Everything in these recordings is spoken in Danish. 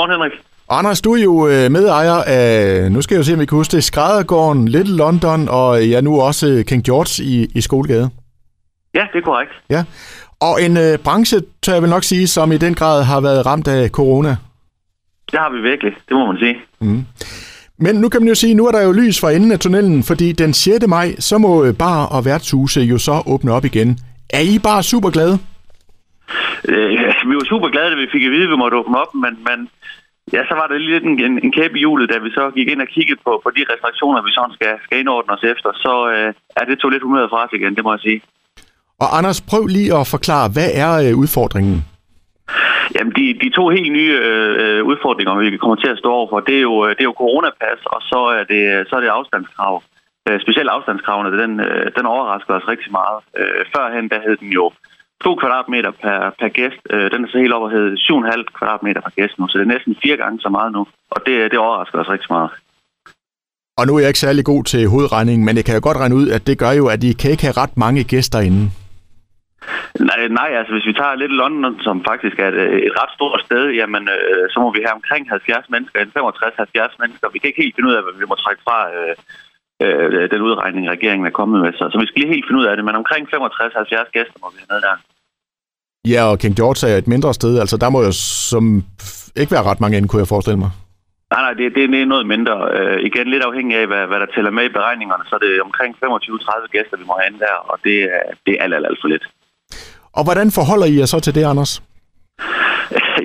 godmorgen Henrik. Anders, du er jo øh, medejer af, nu skal jeg jo se, om vi kan huske det, Skræddergården, Little London og ja, nu også King George i, i Skolegade. Ja, det er korrekt. Ja, og en øh, branche, tør jeg vel nok sige, som i den grad har været ramt af corona. Det har vi virkelig, det må man sige. Mm. Men nu kan man jo sige, nu er der jo lys fra enden af tunnelen, fordi den 6. maj, så må øh, bar og værtshuse jo så åbne op igen. Er I bare super glade? Øh, vi var super glade, da vi fik at vide, at vi måtte åbne op, men, men ja, så var lige lidt en, en, en kæbe i hjulet, da vi så gik ind og kiggede på, på de restriktioner, vi sådan skal, skal indordne os efter. Så øh, er det tog lidt humøret fra os igen, det må jeg sige. Og Anders, prøv lige at forklare, hvad er øh, udfordringen? Jamen, de, de to helt nye øh, udfordringer, vi kommer til at stå over for, det er jo, det er jo coronapas, og så er det, så er det afstandskrav. Øh, specielt afstandskravene, den, øh, den overrasker os rigtig meget. Øh, førhen, der hed den jo 2 kvadratmeter per, per gæst. Øh, den er så helt over hed 7,5 kvadratmeter per gæst nu, så det er næsten fire gange så meget nu. Og det, det overrasker os rigtig meget. Og nu er jeg ikke særlig god til hovedregning, men jeg kan jo godt regne ud, at det gør jo, at I kan ikke have ret mange gæster inde. Nej, nej, altså hvis vi tager lidt London, som faktisk er et, et ret stort sted, jamen øh, så må vi have omkring 70 mennesker, 65-70 mennesker. Vi kan ikke helt finde ud af, hvad vi må trække fra øh, øh, den udregning, regeringen er kommet med. Så, så vi skal lige helt finde ud af det, men omkring 65-70 gæster må vi have ned der. Ja, og King George er et mindre sted, altså der må jo som ikke være ret mange inde, kunne jeg forestille mig. Nej, nej, det, det er noget mindre. Øh, igen, lidt afhængig af, hvad, hvad der tæller med i beregningerne, så er det omkring 25-30 gæster, vi må have ind der, og det er, det er alt, alt, alt for lidt. Og hvordan forholder I jer så til det, Anders?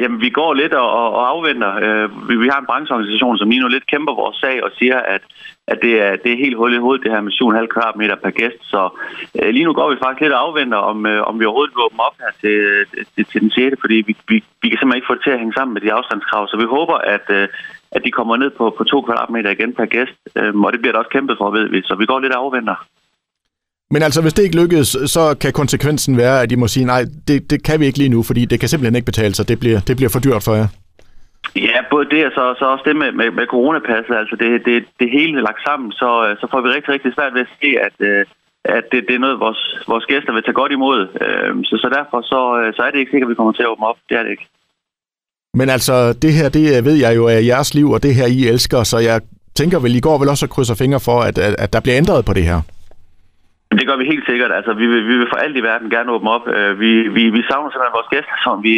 Jamen, vi går lidt og, og afventer. Øh, vi, vi har en brancheorganisation, som lige nu lidt kæmper vores sag og siger, at, at det, er, det er helt hul i hovedet, det her med 7,5 kvadratmeter per gæst. Så øh, lige nu går vi faktisk lidt og afventer, om, øh, om vi overhovedet vil åbne op her til, til, til den 6. Fordi vi, vi, vi kan simpelthen ikke få det til at hænge sammen med de afstandskrav. Så vi håber, at, øh, at de kommer ned på, på 2 kvadratmeter igen per gæst. Øh, og det bliver der også kæmpet for, ved vi. Så vi går lidt og afventer. Men altså, hvis det ikke lykkes, så kan konsekvensen være, at de må sige, nej, det, det kan vi ikke lige nu, fordi det kan simpelthen ikke betale sig. Det bliver, det bliver for dyrt for jer. Ja, både det og så, så også det med, med, med coronapasset. Altså, det, det, det hele lagt sammen, så, så får vi rigtig, rigtig svært ved at se, at, at det, det er noget, vores, vores gæster vil tage godt imod. Så, så derfor så, så er det ikke sikkert, at vi kommer til at åbne op. Det er det ikke. Men altså, det her, det ved jeg jo er jeres liv, og det her, I elsker, så jeg tænker vel, I går vel også at krydse fingre for, at, at, at der bliver ændret på det her. Det gør vi helt sikkert. Altså, vi vil, vi vil for alt i verden gerne åbne op. Vi, vi, vi savner simpelthen vores gæster, som vi,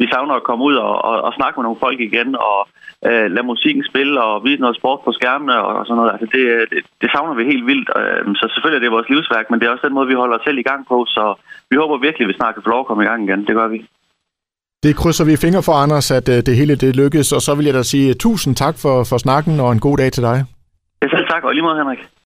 vi savner at komme ud og, og, og snakke med nogle folk igen, og uh, lade musikken spille og vise noget sport på skærmene og, og sådan noget. Altså, det, det, det savner vi helt vildt. Uh, så selvfølgelig er det vores livsværk, men det er også den måde, vi holder os selv i gang på. Så vi håber virkelig, at vi snart kan få lov at komme i gang igen. Det gør vi. Det krydser vi fingre for, Anders, at uh, det hele det lykkes. Og så vil jeg da sige tusind tak for, for snakken og en god dag til dig. Ja, selv tak, og lige måde, Henrik.